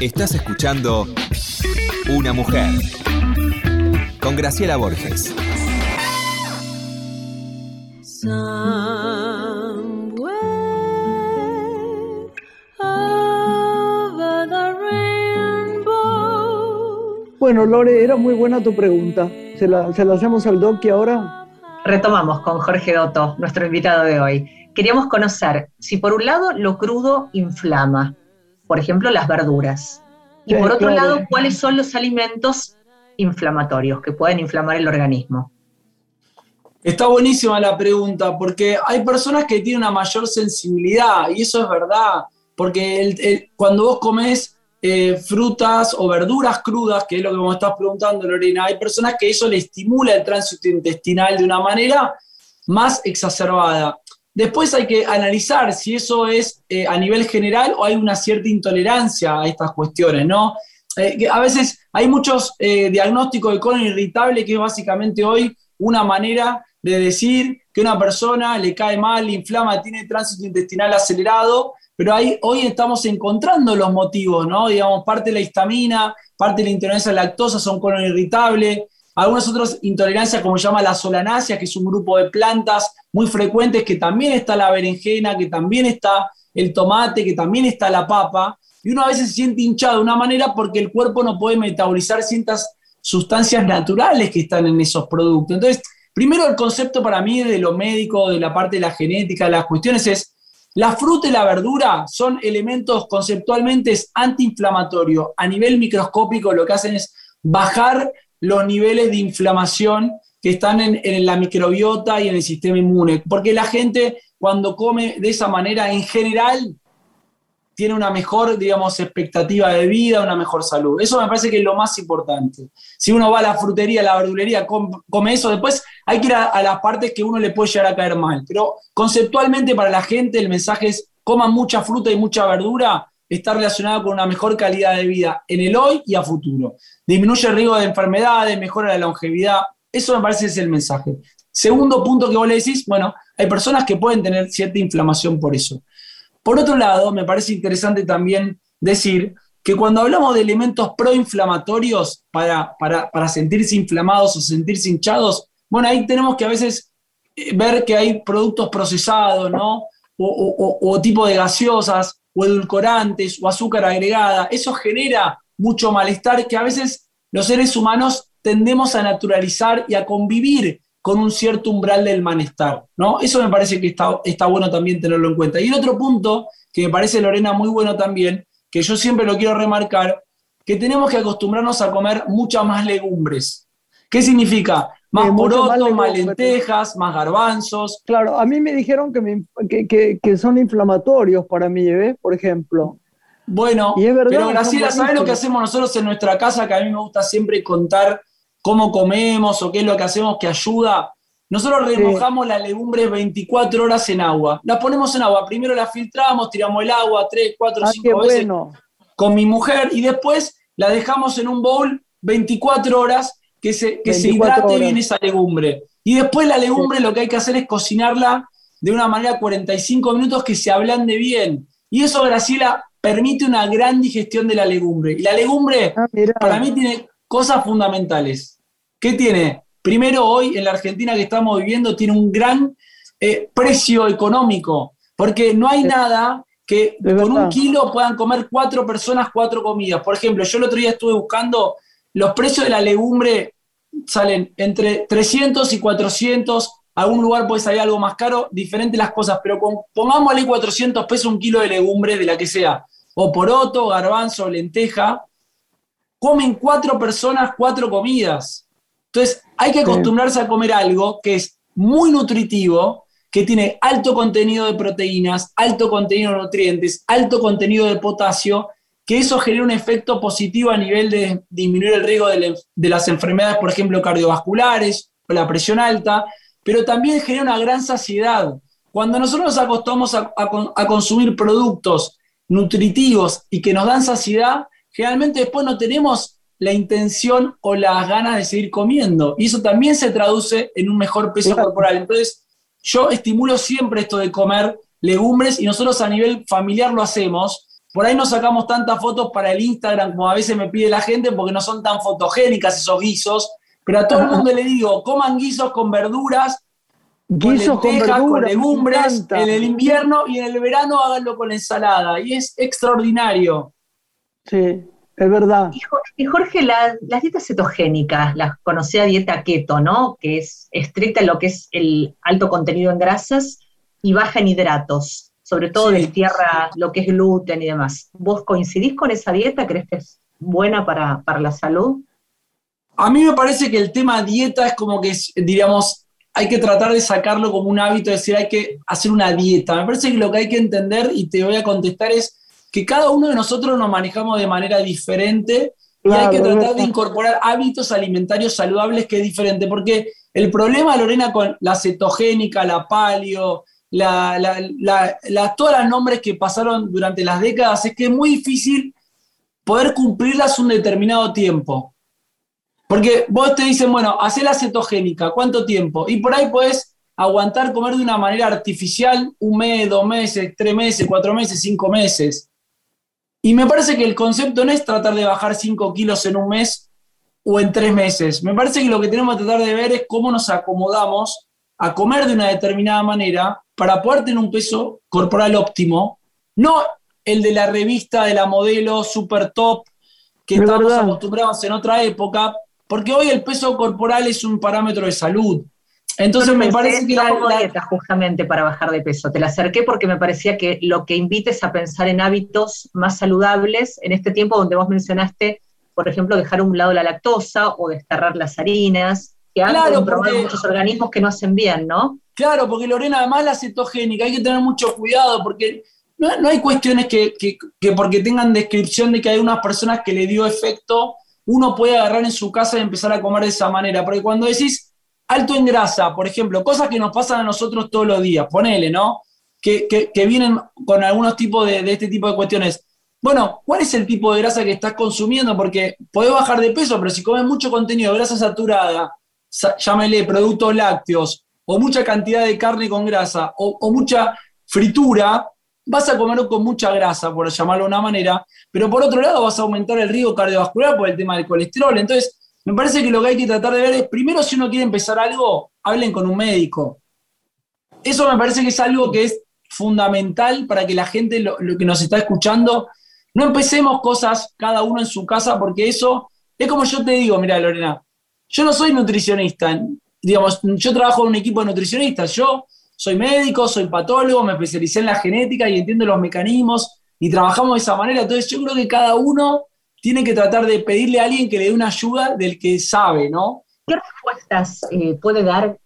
Estás escuchando Una mujer con Graciela Borges. Somewhere over the rainbow. Bueno, Lore, era muy buena tu pregunta. ¿Se la, se la hacemos al doqui ahora? Retomamos con Jorge Dotto, nuestro invitado de hoy. Queríamos conocer si por un lado lo crudo inflama, por ejemplo las verduras, y Sí, por otro claro. lado cuáles son los alimentos inflamatorios que pueden inflamar el organismo. Está buenísima la pregunta, porque hay personas que tienen una mayor sensibilidad, y eso es verdad, porque cuando vos comes eh, frutas o verduras crudas, que es lo que me estás preguntando, Lorena, hay personas que eso le estimula el tránsito intestinal de una manera más exacerbada. Después hay que analizar si eso es eh, a nivel general o hay una cierta intolerancia a estas cuestiones, ¿no? Eh, a veces hay muchos eh, diagnósticos de colon irritable que es básicamente hoy una manera de decir que una persona le cae mal, le inflama, tiene tránsito intestinal acelerado, pero ahí, hoy estamos encontrando los motivos, ¿no? Digamos, parte de la histamina, parte de la intolerancia a la lactosa son colon irritable, algunas otras intolerancias como se llama la solanácea, que es un grupo de plantas muy frecuentes, que también está la berenjena, que también está el tomate, que también está la papa, y uno a veces se siente hinchado de una manera porque el cuerpo no puede metabolizar ciertas sustancias naturales que están en esos productos. Entonces, primero el concepto para mí de lo médico, de la parte de la genética, las cuestiones es, la fruta y la verdura son elementos conceptualmente antiinflamatorios. A nivel microscópico lo que hacen es bajar los niveles de inflamación que están en la microbiota y en el sistema inmune. Porque la gente cuando come de esa manera, en general, tiene una mejor, digamos, expectativa de vida, una mejor salud. Eso me parece que es lo más importante. Si uno va a la frutería, a la verdulería, com- come eso, después hay que ir a, a las partes que uno le puede llegar a caer mal. Pero conceptualmente para la gente el mensaje es coman mucha fruta y mucha verdura, está relacionado con una mejor calidad de vida en el hoy y a futuro. Disminuye el riesgo de enfermedades, mejora la longevidad. Eso me parece que es el mensaje. Segundo punto que vos le decís, bueno, hay personas que pueden tener cierta inflamación por eso. Por otro lado, me parece interesante también decir que cuando hablamos de elementos proinflamatorios para, para, para sentirse inflamados o sentirse hinchados, bueno, ahí tenemos que a veces eh, ver que hay productos procesados, ¿no? O, o- tipo de gaseosas. o edulcorantes o azúcar agregada. Eso genera mucho malestar que a veces los seres humanos tendemos a naturalizar y a convivir con un cierto umbral del malestar. ¿no? Eso me parece que está, está bueno también tenerlo en cuenta. Y el otro punto, que me parece, Lorena, muy bueno también, que yo siempre lo quiero remarcar, que tenemos que acostumbrarnos a comer muchas más legumbres. ¿Qué significa? Más porotos, más, lentejas, más garbanzos. Claro, a mí me dijeron que, que, son inflamatorios para mí, ¿ves? Por ejemplo. Bueno, pero Graciela, ¿sabes lo que hacemos nosotros en nuestra casa? Que a mí me gusta siempre contar cómo comemos o qué es lo que hacemos que ayuda. Nosotros remojamos las legumbres 24 horas en agua. Las ponemos en agua. Primero las filtramos, tiramos el agua 3, 4, 5 veces con mi mujer y después la dejamos en un bowl 24 horas que se, que se hidrate bien esa legumbre. Y después la legumbre lo que hay que hacer es cocinarla de una manera 45 minutos que se ablande bien. Y eso, Graciela, permite una gran digestión de la legumbre. Y la legumbre, ah, para mí, tiene cosas fundamentales. ¿Qué tiene? Primero, hoy en la Argentina que estamos viviendo, tiene un gran eh, precio económico, porque no hay nada que con un kilo puedan comer cuatro personas cuatro comidas. Por ejemplo, yo el otro día estuve buscando los precios de la legumbre salen entre 300 y 400, algún lugar puede salir algo más caro, diferentes las cosas, pero pongámosle 400 pesos un kilo de legumbre de la que sea, o poroto, garbanzo, lenteja, comen cuatro personas cuatro comidas. Entonces hay que acostumbrarse a comer algo que es muy nutritivo, que tiene alto contenido de proteínas, alto contenido de nutrientes, alto contenido de potasio que eso genera un efecto positivo a nivel de disminuir el riesgo de, las enfermedades, por ejemplo, cardiovasculares o la presión alta, pero también genera una gran saciedad. Cuando nosotros nos acostumbramos a, consumir productos nutritivos y que nos dan saciedad, generalmente después no tenemos la intención o las ganas de seguir comiendo. Y eso también se traduce en un mejor peso corporal. Entonces, yo estimulo siempre esto de comer legumbres y nosotros a nivel familiar lo hacemos. Por ahí no sacamos tantas fotos para el Instagram como a veces me pide la gente porque no son tan fotogénicas esos guisos, pero a todo el mundo le digo, coman guisos con verduras, guisos con, con legumbres, en el invierno y en el verano háganlo con ensalada y es extraordinario. Sí, es verdad. Y Jorge, las dietas cetogénicas, la conocida dieta keto, ¿no? Que es estricta en lo que es el alto contenido en grasas y baja en hidratos sobre todo de tierra, lo que es gluten y demás. ¿Vos coincidís con esa dieta? ¿Crees que es buena para, la salud? A mí me parece que el tema dieta es como que, diríamos, hay que tratar de sacarlo como un hábito, es decir, hay que hacer una dieta. Me parece que lo que hay que entender, y te voy a contestar, es que cada uno de nosotros nos manejamos de manera diferente y hay que tratar de incorporar hábitos alimentarios saludables que es diferente, porque el problema, Lorena, con la cetogénica, la palio, la, la, todos los nombres que pasaron durante las décadas, es que es muy difícil poder cumplirlas un determinado tiempo. Porque vos te dicen, bueno, hacé la cetogénica, ¿cuánto tiempo? Y por ahí puedes aguantar comer de una manera artificial un mes, dos meses, tres meses, cuatro meses, cinco meses. Y me parece que el concepto no es tratar de bajar cinco kilos en un mes o en tres meses. Me parece que lo que tenemos que tratar de ver es cómo nos acomodamos a comer de una determinada manera para poder tener un peso corporal óptimo, no el de la revista de la modelo super top que estamos acostumbrados en otra época, porque hoy el peso corporal es un parámetro de salud. Entonces me parece que la, dieta justamente para bajar de peso. Te la acerqué porque me parecía que lo que invites a pensar en hábitos más saludables en este tiempo donde vos mencionaste, por ejemplo, dejar a un lado la lactosa o desterrar las harinas, que han claro, muchos organismos que no hacen bien, ¿no? Claro, porque Lorena, además la cetogénica, hay que tener mucho cuidado porque no, hay cuestiones que, porque tengan descripción de que hay unas personas que le dio efecto, uno puede agarrar en su casa y empezar a comer de esa manera. Porque cuando decís alto en grasa, por ejemplo, cosas que nos pasan a nosotros todos los días, ponele, ¿no? Que, vienen con algunos tipos de, de este tipo de cuestiones. Bueno, ¿cuál es el tipo de grasa que estás consumiendo? Porque podés bajar de peso, pero si comes mucho contenido de grasa saturada, llámele productos lácteos, o mucha cantidad de carne con grasa o, mucha fritura, vas a comer con mucha grasa, por llamarlo de una manera, pero por otro lado vas a aumentar el riesgo cardiovascular por el tema del colesterol. Entonces, me parece que lo que hay que tratar de ver es, primero, si uno quiere empezar algo, hablen con un médico. Eso me parece que es algo que es fundamental para que la gente, lo, que nos está escuchando, no empecemos cosas cada uno en su casa, porque eso es como yo te digo, mira Lorena, yo no soy nutricionista, digamos, yo trabajo en un equipo de nutricionistas, yo soy médico, soy patólogo, me especialicé en la genética y entiendo los mecanismos y trabajamos de esa manera, entonces yo creo que cada uno tiene que tratar de pedirle a alguien que le dé una ayuda del que sabe, ¿no? ¿Qué respuestas eh, puede dar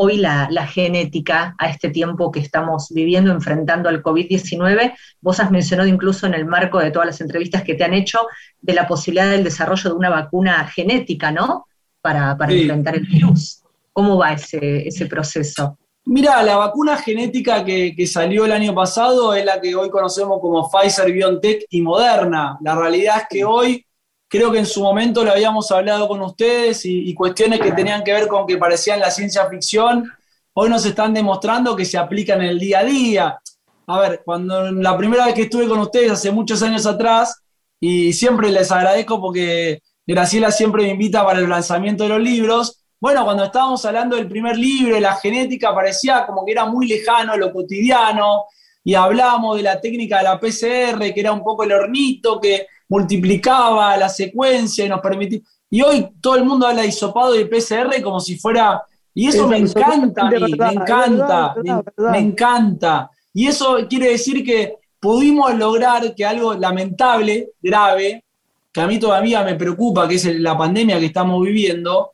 hoy la, genética a este tiempo que estamos viviendo enfrentando al COVID-19. Vos has mencionado incluso en el marco de todas las entrevistas que te han hecho de la posibilidad del desarrollo de una vacuna genética, ¿no? Para, enfrentar el virus. ¿Cómo va ese, ese proceso? Mira, la vacuna genética que, salió el año pasado es la que hoy conocemos como Pfizer, BioNTech y Moderna. La realidad es que hoy Creo que en su momento lo habíamos hablado con ustedes y, cuestiones que tenían que ver con que parecían la ciencia ficción, hoy nos están demostrando que se aplican en el día a día. A ver, cuando la primera vez que estuve con ustedes hace muchos años atrás, y siempre les agradezco porque Graciela siempre me invita para el lanzamiento de los libros, bueno, cuando estábamos hablando del primer libro, la genética, parecía como que era muy lejano lo cotidiano, y hablábamos de la técnica de la PCR, que era un poco el hornito, que multiplicaba la secuencia y nos permitía. Y hoy todo el mundo habla de hisopado y PCR como si fuera. Y eso me encanta a mí, me encanta, me, encanta. Y eso quiere decir que pudimos lograr que algo lamentable, grave, que a mí todavía me preocupa, que es la pandemia que estamos viviendo,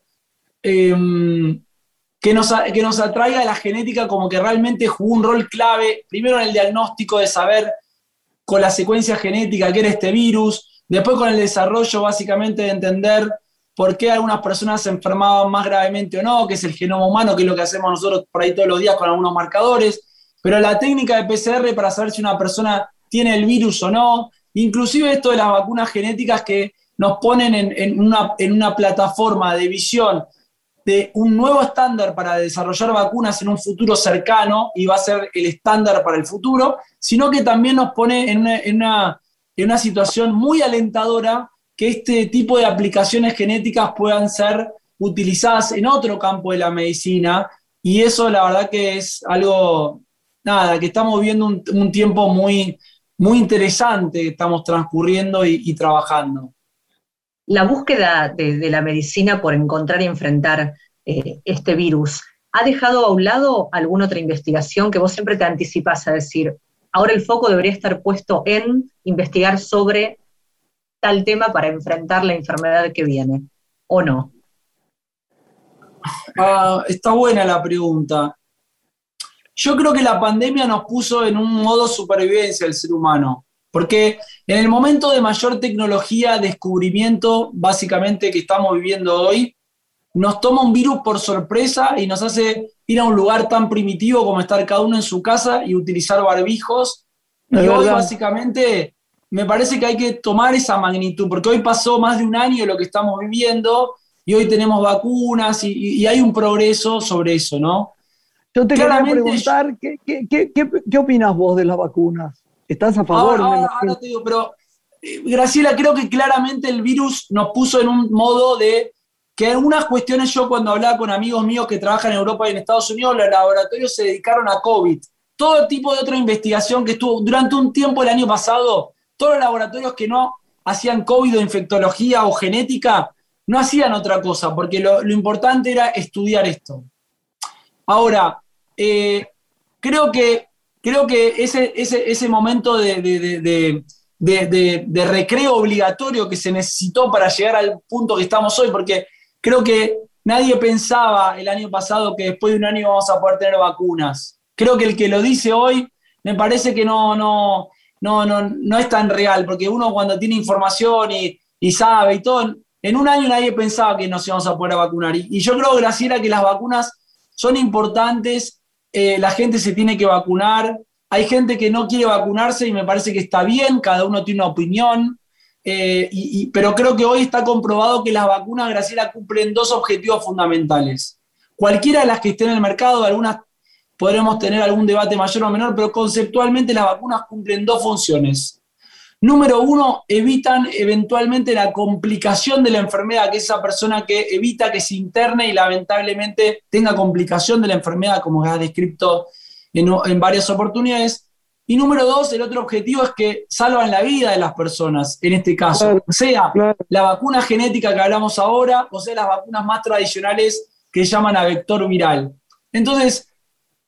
em, que, nos, que nos atraiga la genética como que realmente jugó un rol clave, primero en el diagnóstico de saber con la secuencia genética que era este virus, después con el desarrollo básicamente de entender por qué algunas personas se enfermaban más gravemente o no, que es el genoma humano, que es lo que hacemos nosotros por ahí todos los días con algunos marcadores, pero la técnica de PCR para saber si una persona tiene el virus o no, inclusive esto de las vacunas genéticas que nos ponen en, una, en una plataforma de visión de un nuevo estándar para desarrollar vacunas en un futuro cercano y va a ser el estándar para el futuro, sino que también nos pone en una, en una, situación muy alentadora que este tipo de aplicaciones genéticas puedan ser utilizadas en otro campo de la medicina. Y eso la verdad que es algo, nada, que estamos viendo un, tiempo muy, muy interesante que estamos transcurriendo y trabajando la búsqueda de, la medicina por encontrar y enfrentar eh, este virus, ¿ha dejado a un lado alguna otra investigación que vos siempre te anticipas a decir, ahora el foco debería estar puesto en investigar sobre tal tema para enfrentar la enfermedad que viene, o no? Ah, está buena la pregunta. Yo creo que la pandemia nos puso en un modo supervivencia el ser humano. Porque en el momento de mayor tecnología, descubrimiento, básicamente que estamos viviendo hoy, nos toma un virus por sorpresa y nos hace ir a un lugar tan primitivo como estar cada uno en su casa y utilizar barbijos. y hoy básicamente me parece que hay que tomar esa magnitud, porque hoy pasó más de un año lo que estamos viviendo y hoy tenemos vacunas y, hay un progreso sobre eso, ¿no? Yo te quería preguntar, ¿qué, qué, qué opinas vos de las vacunas? ¿Estás a favor? Ahora, te digo, pero eh, Graciela, creo que claramente el virus nos puso en un modo de que algunas cuestiones yo cuando hablaba con amigos míos que trabajan en Europa y en Estados Unidos, los laboratorios se dedicaron a COVID. Todo tipo de otra investigación que estuvo durante un tiempo el año pasado, todos los laboratorios que no hacían COVID o infectología o genética, no hacían otra cosa, porque lo, importante era estudiar esto. Ahora, eh, creo que creo que ese, ese, momento de, recreo obligatorio que se necesitó para llegar al punto que estamos hoy, porque creo que nadie pensaba el año pasado que después de un año vamos a poder tener vacunas. Creo que el que lo dice hoy me parece que no, no, no, no, es tan real, porque uno cuando tiene información y, sabe y todo, en un año nadie pensaba que nos íbamos a poder vacunar. Y, y yo creo, Graciela, que las vacunas son importantes eh, la gente se tiene que vacunar. Hay gente que no quiere vacunarse y me parece que está bien, cada uno tiene una opinión. Eh, pero creo que hoy está comprobado que las vacunas, Graciela, cumplen dos objetivos fundamentales. Cualquiera de las que estén en el mercado, algunas podremos tener algún debate mayor o menor, pero conceptualmente las vacunas cumplen dos funciones. Número uno, evitan eventualmente la complicación de la enfermedad, que es esa persona que evita que se interne y lamentablemente tenga complicación de la enfermedad, como ha descrito en, varias oportunidades. Y número dos, el otro objetivo es que salvan la vida de las personas, en este caso, sea la vacuna genética que hablamos ahora, o sea las vacunas más tradicionales que llaman a vector viral. Entonces,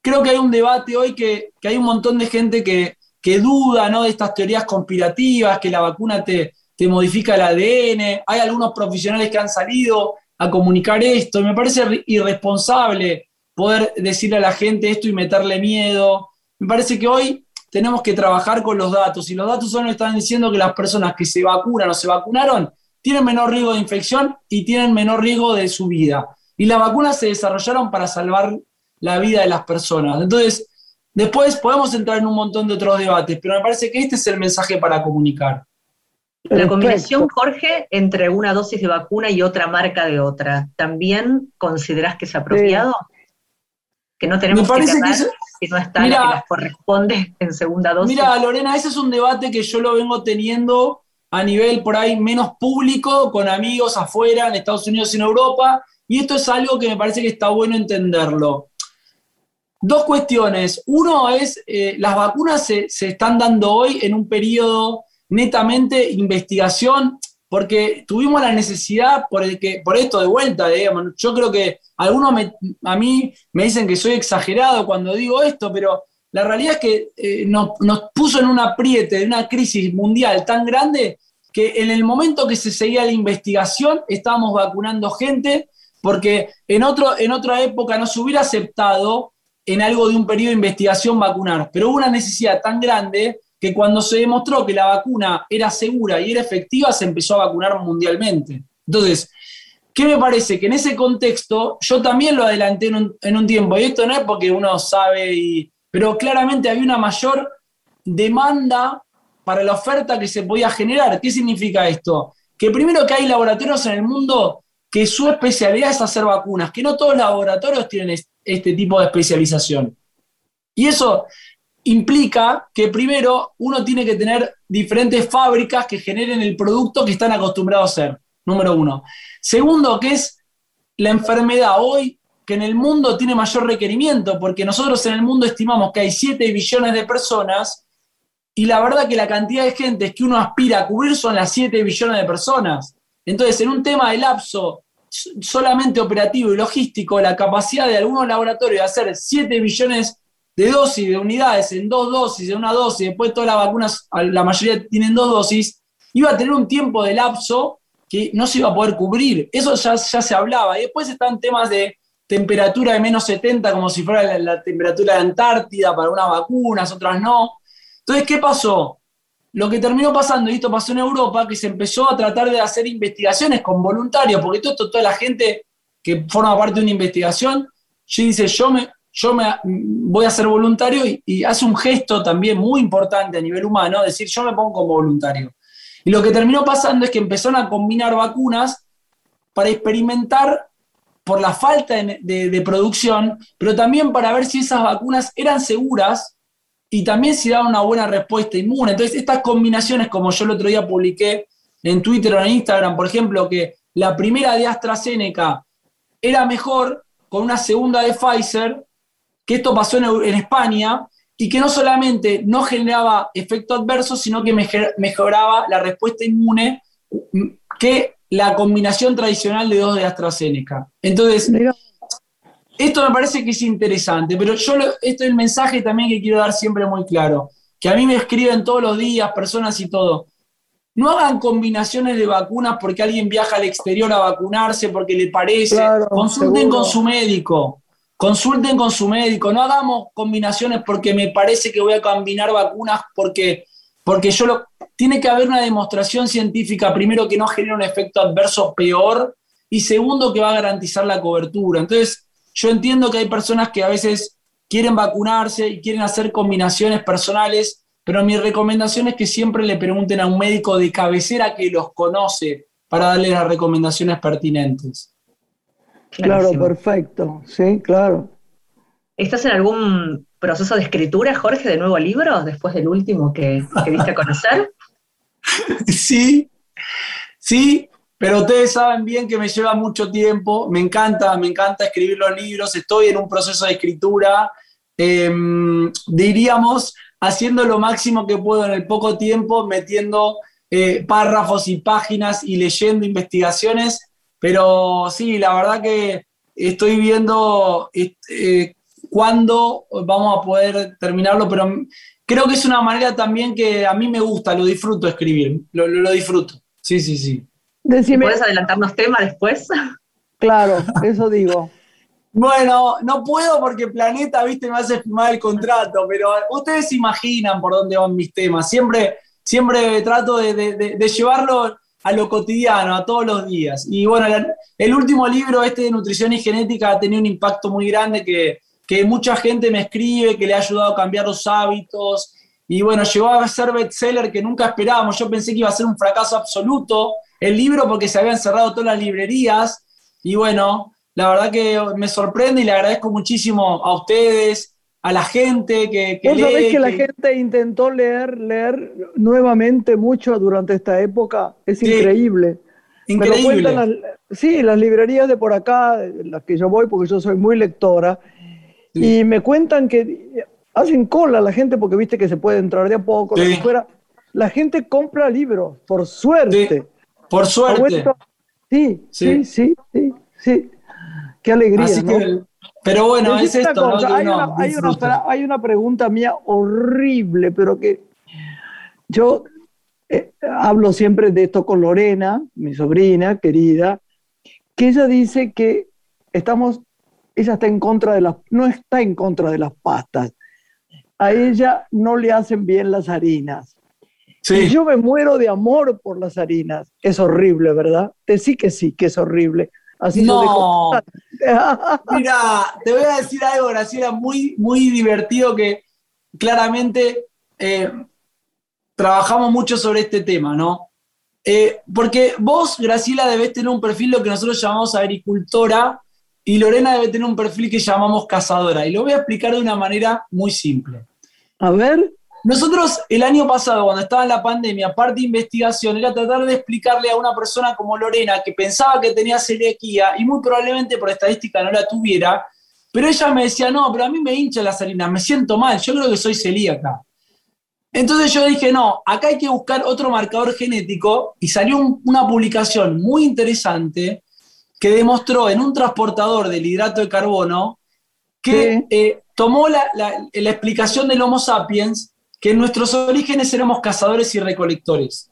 creo que hay un debate hoy que, hay un montón de gente que, que duda ¿no? de estas teorías conspirativas, que la vacuna te, te modifica el ADN. Hay algunos profesionales que han salido a comunicar esto. Me parece irresponsable poder decirle a la gente esto y meterle miedo. Me parece que hoy tenemos que trabajar con los datos y los datos solo están diciendo que las personas que se vacunan o se vacunaron tienen menor riesgo de infección y tienen menor riesgo de su vida. Y las vacunas se desarrollaron para salvar la vida de las personas. Entonces, después podemos entrar en un montón de otros debates, pero me parece que este es el mensaje para comunicar. La combinación, Jorge, entre una dosis de vacuna y otra marca de otra, ¿también consideras que es apropiado? Que no tenemos que, que, no está la que nos corresponde en segunda dosis. Mira, Lorena, ese es un debate que yo lo vengo teniendo a nivel por ahí menos público, con amigos afuera, en Estados Unidos y en Europa, y esto es algo que me parece que está bueno entenderlo. Dos cuestiones. Uno es, eh, las vacunas se, están dando hoy en un periodo netamente investigación, porque tuvimos la necesidad por, el que, por esto de vuelta, digamos. Yo creo que algunos a mí me dicen que soy exagerado cuando digo esto, pero la realidad es que eh, nos, puso en un apriete de una crisis mundial tan grande que en el momento que se seguía la investigación estábamos vacunando gente porque en, otro, en otra época no se hubiera aceptado en algo de un periodo de investigación vacunar, pero hubo una necesidad tan grande que cuando se demostró que la vacuna era segura y era efectiva, se empezó a vacunar mundialmente. Entonces, ¿qué me parece? Que en ese contexto yo también lo adelanté en un, tiempo, y esto no es porque uno sabe, pero claramente había una mayor demanda para la oferta que se podía generar. ¿Qué significa esto? Que primero que hay laboratorios en el mundo que su especialidad es hacer vacunas, que no todos los laboratorios tienen este tipo de especialización. Y eso implica que primero uno tiene que tener diferentes fábricas que generen el producto que están acostumbrados a hacer, número uno. Segundo, que es la enfermedad hoy que en el mundo tiene mayor requerimiento, porque nosotros en el mundo estimamos que hay 7 billones de personas y la verdad que la cantidad de gente que uno aspira a cubrir son las 7 billones de personas. Entonces, en un tema de lapso solamente operativo y logístico, la capacidad de algunos laboratorios de hacer 7 billones de dosis, de unidades, en dos dosis, en una dosis, después todas las vacunas, la mayoría tienen dos dosis, iba a tener un tiempo de lapso que no se iba a poder cubrir. Eso ya, ya se hablaba. Y después están temas de temperatura de menos 70, como si fuera la, temperatura de Antártida para unas vacunas, otras no. Entonces, ¿qué pasó? Lo que terminó pasando, y esto pasó en Europa, que se empezó a tratar de hacer investigaciones con voluntarios, porque todo toda la gente que forma parte de una investigación, dice, yo me, yo me, voy a ser voluntario y, hace un gesto también muy importante a nivel humano, decir, yo me pongo como voluntario. Y lo que terminó pasando es que empezaron a combinar vacunas para experimentar por la falta de, producción, pero también para ver si esas vacunas eran seguras y también si daban una buena respuesta inmune. Entonces, estas combinaciones, como yo el otro día publiqué en Twitter o en Instagram, por ejemplo, que la primera de AstraZeneca era mejor con una segunda de Pfizer, que esto pasó en, España y que no solamente no generaba efectos adversos, sino que mejoraba la respuesta inmune mm, que la combinación tradicional de dos de AstraZeneca. Entonces, esto me parece que es interesante, pero yo esto es el mensaje también que quiero dar siempre muy claro, que a mí me escriben todos los días personas y todo. No hagan combinaciones de vacunas porque alguien viaja al exterior a vacunarse, porque le parece. Consulten con su médico. Consulten con su médico, no hagamos combinaciones porque me parece que voy a combinar vacunas porque, porque yo lo... Tiene que haber una demostración científica, primero, que no genera un efecto adverso peor y segundo, que va a garantizar la cobertura. Entonces, yo entiendo que hay personas que a veces quieren vacunarse y quieren hacer combinaciones personales, pero mi recomendación es que siempre le pregunten a un médico de cabecera que los conoce para darle las recomendaciones pertinentes. Claro, perfecto, sí, claro. ¿Estás en algún proceso de escritura, Jorge, de nuevo libro, después del último que, que diste a conocer? sí, sí, pero ustedes saben bien que me lleva mucho tiempo, me encanta, me encanta escribir los libros, estoy en un proceso de escritura em, diríamos, haciendo lo máximo que puedo en el poco tiempo, metiendo eh, párrafos y páginas y leyendo investigaciones, pero sí, la verdad que estoy viendo eh, cuándo vamos a poder terminarlo, pero creo que es una manera también que a mí me gusta, lo disfruto escribir, lo, disfruto. Sí, sí, sí. ¿Puedes adelantarnos tema después? Claro, eso digo. Bueno, no puedo porque Planeta, viste, me hace firmar el contrato, pero ustedes se imaginan por dónde van mis temas. Siempre, siempre trato de, llevarlo a lo cotidiano, a todos los días. Y bueno, el último libro, este de nutrición y genética, ha tenido un impacto muy grande que, que mucha gente me escribe, que le ha ayudado a cambiar los hábitos. Y bueno, llegó a ser bestseller que nunca esperábamos. Yo pensé que iba a ser un fracaso absoluto el libro porque se habían cerrado todas las librerías. Y bueno, la verdad que me sorprende y le agradezco muchísimo a ustedes, a la gente que, que ¿Vos sabés que, la gente intentó leer, leer nuevamente mucho durante esta época? Es increíble. Increíble. sí, las librerías de por acá, las que yo voy, porque yo soy muy lectora, y me cuentan que hacen cola la gente porque viste que se puede entrar de a poco, fuera. La gente compra libros, por suerte. Por suerte. Sí, sí, sí, sí, sí. Qué alegría. ¿no? pero bueno, es esto. hay, una, pregunta mía horrible, pero que yo eh, hablo siempre de esto con Lorena, mi sobrina querida, que ella dice que estamos, ella está en contra de las, no está en contra de las pastas. A ella no le hacen bien las harinas. Sí. yo me muero de amor por las harinas. Es horrible, ¿verdad? Te sí que sí, que es horrible no. Mira, te voy a decir algo, Graciela, muy, muy divertido que claramente eh, trabajamos mucho sobre este tema, ¿no? Eh, porque vos, Graciela, debes tener un perfil lo que nosotros llamamos agricultora y Lorena debe tener un perfil que llamamos cazadora. Y lo voy a explicar de una manera muy simple. A ver. Nosotros el año pasado, cuando estaba en la pandemia, parte de investigación era tratar de explicarle a una persona como Lorena que pensaba que tenía celiaquía y muy probablemente por estadística no la tuviera, pero ella me decía, no, pero a mí me hincha la salina, me siento mal, yo creo que soy celíaca. Entonces yo dije, no, acá hay que buscar otro marcador genético y salió una publicación muy interesante que demostró en un transportador del hidrato de carbono que eh, tomó la, la explicación del Homo sapiens que en nuestros orígenes éramos cazadores y recolectores.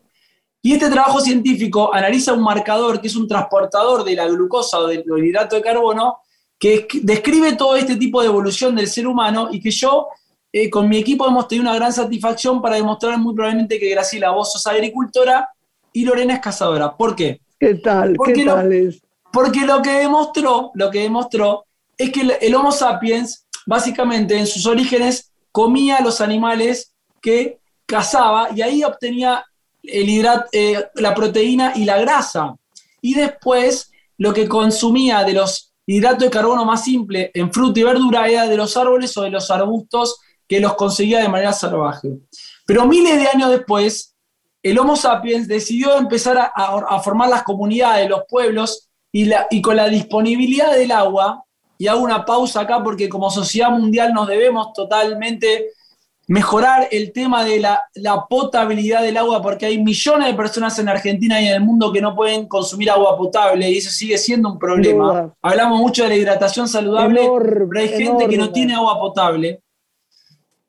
Y este trabajo científico analiza un marcador que es un transportador de la glucosa o del hidrato de carbono que describe todo este tipo de evolución del ser humano y que yo eh, con mi equipo hemos tenido una gran satisfacción para demostrar muy probablemente que Graciela, vos sos agricultora y Lorena es cazadora. ¿Por qué? ¿Qué tal? Porque ¿Qué tal es? Porque lo que demostró, lo que demostró es que el, Homo sapiens, básicamente en sus orígenes, comía a los animales que cazaba y ahí obtenía el hidrato, eh, la proteína y la grasa. Y después lo que consumía de los hidratos de carbono más simple en fruta y verdura era de los árboles o de los arbustos que los conseguía de manera salvaje. Pero miles de años después, el Homo sapiens decidió empezar a, formar las comunidades, los pueblos, y, la, y con la disponibilidad del agua, y hago una pausa acá porque como sociedad mundial nos debemos totalmente mejorar el tema de la, potabilidad del agua, porque hay millones de personas en Argentina y en el mundo que no pueden consumir agua potable y eso sigue siendo un problema. Hablamos mucho de la hidratación saludable, pero hay gente que no tiene agua potable.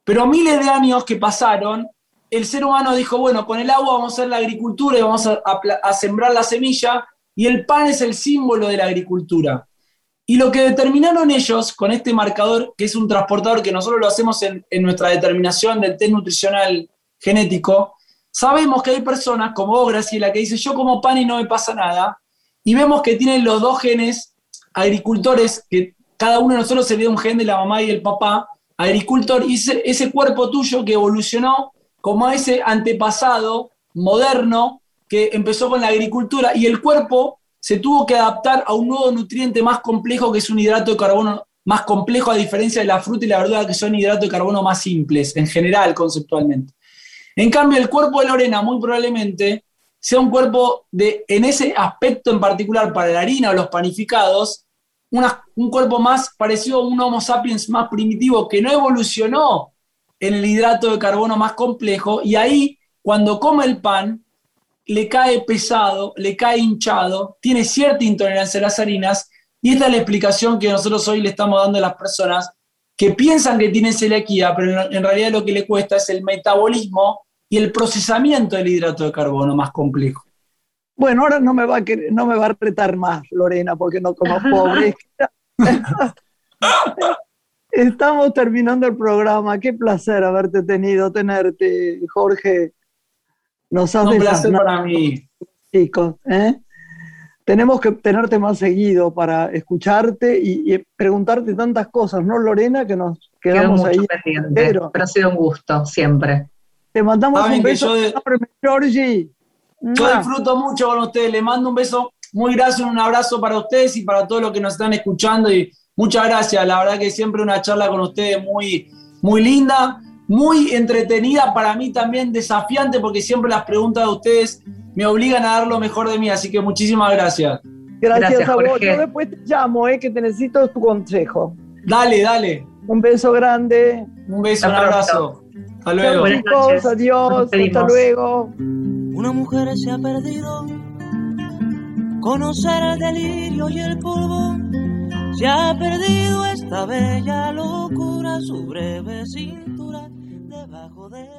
Pero miles de años que pasaron, el ser humano dijo, bueno, con el agua vamos a hacer la agricultura y vamos a sembrar la semilla, y el pan es el símbolo de la agricultura. Y lo que determinaron ellos con este marcador, que es un transportador que nosotros lo hacemos en, nuestra determinación del test nutricional genético, sabemos que hay personas como vos, Graciela, que dice yo como pan y no me pasa nada, y vemos que tienen los dos genes agricultores, que cada uno de nosotros se ve un gen de la mamá y el papá, agricultor, y ese, ese cuerpo tuyo que evolucionó como ese antepasado moderno que empezó con la agricultura, y el cuerpo se tuvo que adaptar a un nuevo nutriente más complejo que es un hidrato de carbono más complejo a diferencia de la fruta y la verdura que son hidratos de carbono más simples en general conceptualmente. En cambio, el cuerpo de Lorena muy probablemente sea un cuerpo de, en ese aspecto en particular para la harina o los panificados, un cuerpo más parecido a un Homo sapiens más primitivo que no evolucionó en el hidrato de carbono más complejo y ahí cuando come el pan le cae pesado, le cae hinchado, tiene cierta intolerancia a las harinas y esta es la explicación que nosotros hoy le estamos dando a las personas que piensan que tienen celiaquía, pero en realidad lo que le cuesta es el metabolismo y el procesamiento del hidrato de carbono más complejo. Bueno, ahora no me va a, no me va a retar más, Lorena, porque no como pobre. Estamos terminando el programa. Qué placer haberte tenido, tenerte, Jorge. Nos has Un placer para mí. Chicos, ¿eh? Tenemos que tenerte más seguido para escucharte y, preguntarte tantas cosas, ¿no, Lorena? Que nos quedamos ahí. Pero, pero ha sido un gusto, siempre. Te mandamos un beso, Georgie. Yo disfruto mucho con ustedes. Les mando un beso muy gracias, un abrazo para ustedes y para todos los que nos están escuchando. Y muchas gracias. La verdad que siempre una charla con ustedes muy, muy linda, muy entretenida. Para mí también desafiante porque siempre las preguntas de ustedes me obligan a dar lo mejor de mí. Así que muchísimas gracias. Gracias, a vos. Yo después te llamo, eh, que te necesito tu consejo. Dale, dale. Un beso grande. Un beso, un abrazo. Hasta luego. chicos, adiós. Hasta luego. Una mujer se ha perdido. Conocer el delirio y el polvo. Se ha perdido esta bella locura, su breve cintura debajo de mi